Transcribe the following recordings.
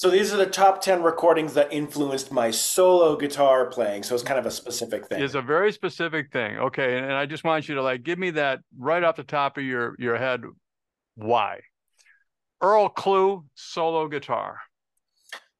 So these are the top 10 recordings that influenced my solo guitar playing. So it's kind of a specific thing. It's a very specific thing. Okay. And, and I just want you to like give me that right off the top of your, your head. Why? Earl Klugh solo guitar.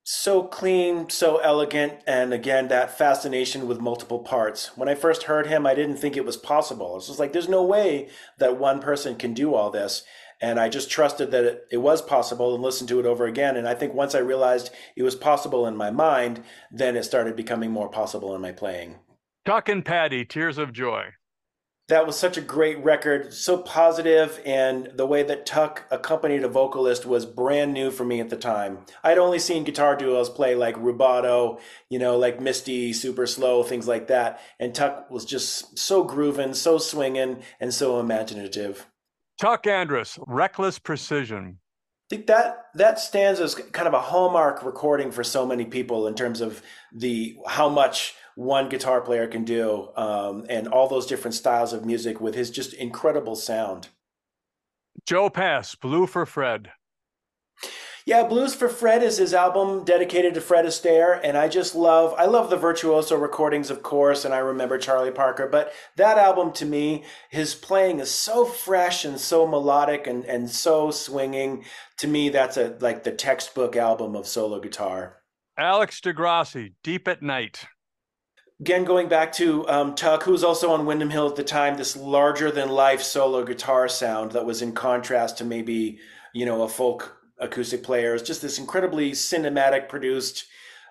So clean, so elegant, and again, that fascination with multiple parts. When I first heard him, I didn't think it was possible. It's just like, there's no way that one person can do all this. And I just trusted that it, it was possible and listened to it over again. And I think once I realized it was possible in my mind, then it started becoming more possible in my playing. Tuck and Patti, Tears of Joy. That was such a great record, so positive, and the way that Tuck accompanied a vocalist was brand new for me at the time. I'd only seen guitar duos play like rubato, you know, like Misty, super slow, things like that. And Tuck was just so grooving, so swinging, and so imaginative. Tuck Andress, Reckless Precision. I think that that stands as kind of a hallmark recording for so many people in terms of the how much one guitar player can do um, and all those different styles of music with his just incredible sound. Joe Pass, Blue for Fred. Yeah, Blues for Fred is his album dedicated to Fred Astaire, and I just love I love the virtuoso recordings, of course, and I remember Charlie Parker, but that album to me, his playing is so fresh and so melodic and, and so swinging. To me, that's a like the textbook album of solo guitar. Alex de Grassi, Deep at Night. Again, going back to um, Tuck, who was also on Windham Hill at the time, this larger than life solo guitar sound that was in contrast to maybe, you know, a folk acoustic players, just this incredibly cinematic produced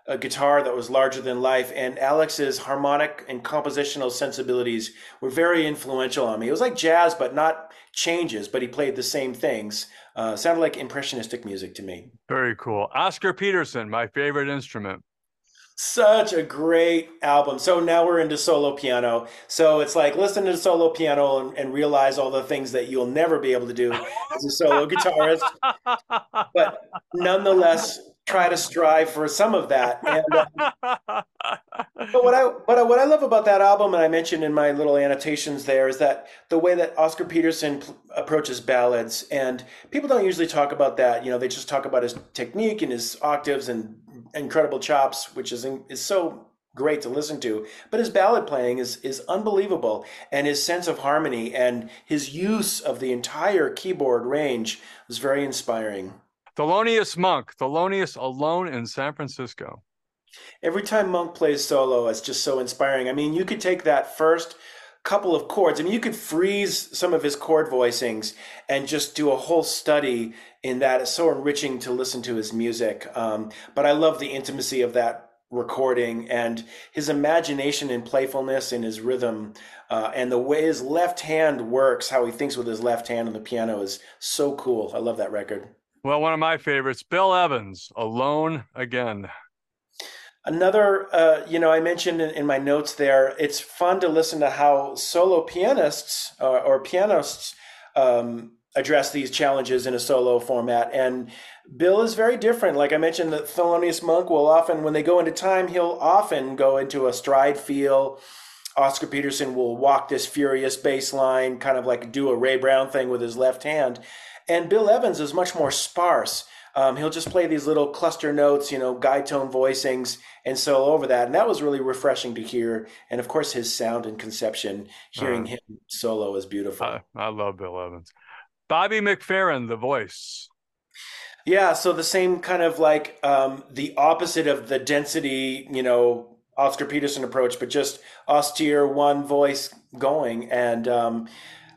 uh, guitar that was larger than life. And Alex's harmonic and compositional sensibilities were very influential on me. It was like jazz, but not changes, but he played the same things. Uh, sounded like impressionistic music to me. Very cool. Oscar Peterson, my favorite instrument. Such a great album. So now we're into solo piano. So it's like listen to solo piano and, and realize all the things that you'll never be able to do as a solo guitarist. But nonetheless, try to strive for some of that. And, uh, but what I what I, what I love about that album, and I mentioned in my little annotations there, is that the way that Oscar Peterson p- approaches ballads, and people don't usually talk about that. You know, they just talk about his technique and his octaves and incredible chops, which is is so great to listen to. But his ballad playing is is unbelievable, and his sense of harmony and his use of the entire keyboard range was very inspiring. Thelonious Monk, Thelonious alone in San Francisco. Every time Monk plays solo, it's just so inspiring. I mean, you could take that first couple of chords. I mean, you could freeze some of his chord voicings and just do a whole study in that. It's so enriching to listen to his music. Um, but I love the intimacy of that recording and his imagination and playfulness in his rhythm uh, and the way his left hand works, how he thinks with his left hand on the piano is so cool. I love that record. Well, one of my favorites, Bill Evans, Alone Again. Another, uh, you know, I mentioned in, in, my notes there, it's fun to listen to how solo pianists uh, or pianists um, address these challenges in a solo format. And Bill is very different. Like I mentioned, the Thelonious Monk will often, when they go into time, he'll often go into a stride feel. Oscar Peterson will walk this furious bass line, kind of like do a Ray Brown thing with his left hand. And Bill Evans is much more sparse. Um, he'll just play these little cluster notes, you know, guide tone voicings and solo over that. And that was really refreshing to hear. And of course, his sound and conception, hearing uh, him solo is beautiful. I, I love Bill Evans. Bobby McFerrin, the voice. Yeah, so the same kind of like um, the opposite of the density, you know, Oscar Peterson approach, but just austere one voice going. And um,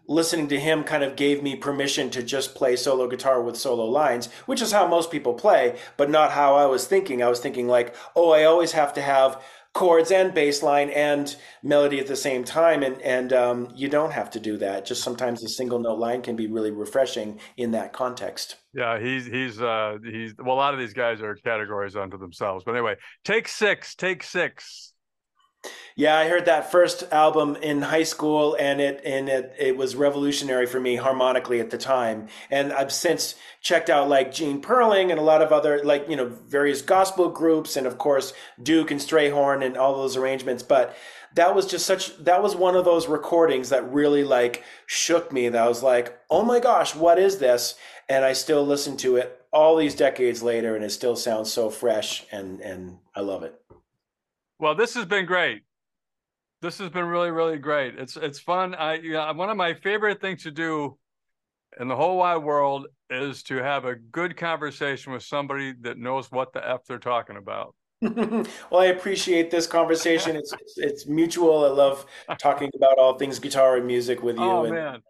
listening to him kind of gave me permission to just play solo guitar with solo lines, which is how most people play, but not how I was thinking. I was thinking like, oh, I always have to have chords and bass line and melody at the same time and and um, you don't have to do that. Just sometimes a single note line can be really refreshing in that context. Yeah he's he's uh he's well a lot of these guys are categories unto themselves but anyway take six take six yeah, I heard that first album in high school, and it and it it was revolutionary for me harmonically at the time. And I've since checked out like Gene Puerling and a lot of other like you know various gospel groups, and of course Duke and Strayhorn and all those arrangements. But that was just such that was one of those recordings that really like shook me. That I was like, oh my gosh, what is this? And I still listen to it all these decades later, and it still sounds so fresh, and and I love it. Well, this has been great. This has been really, really great. It's it's fun. I you know, one of my favorite things to do in the whole wide world is to have a good conversation with somebody that knows what the f they're talking about. well, I appreciate this conversation. It's, it's, it's mutual. I love talking about all things guitar and music with you. Oh and, man,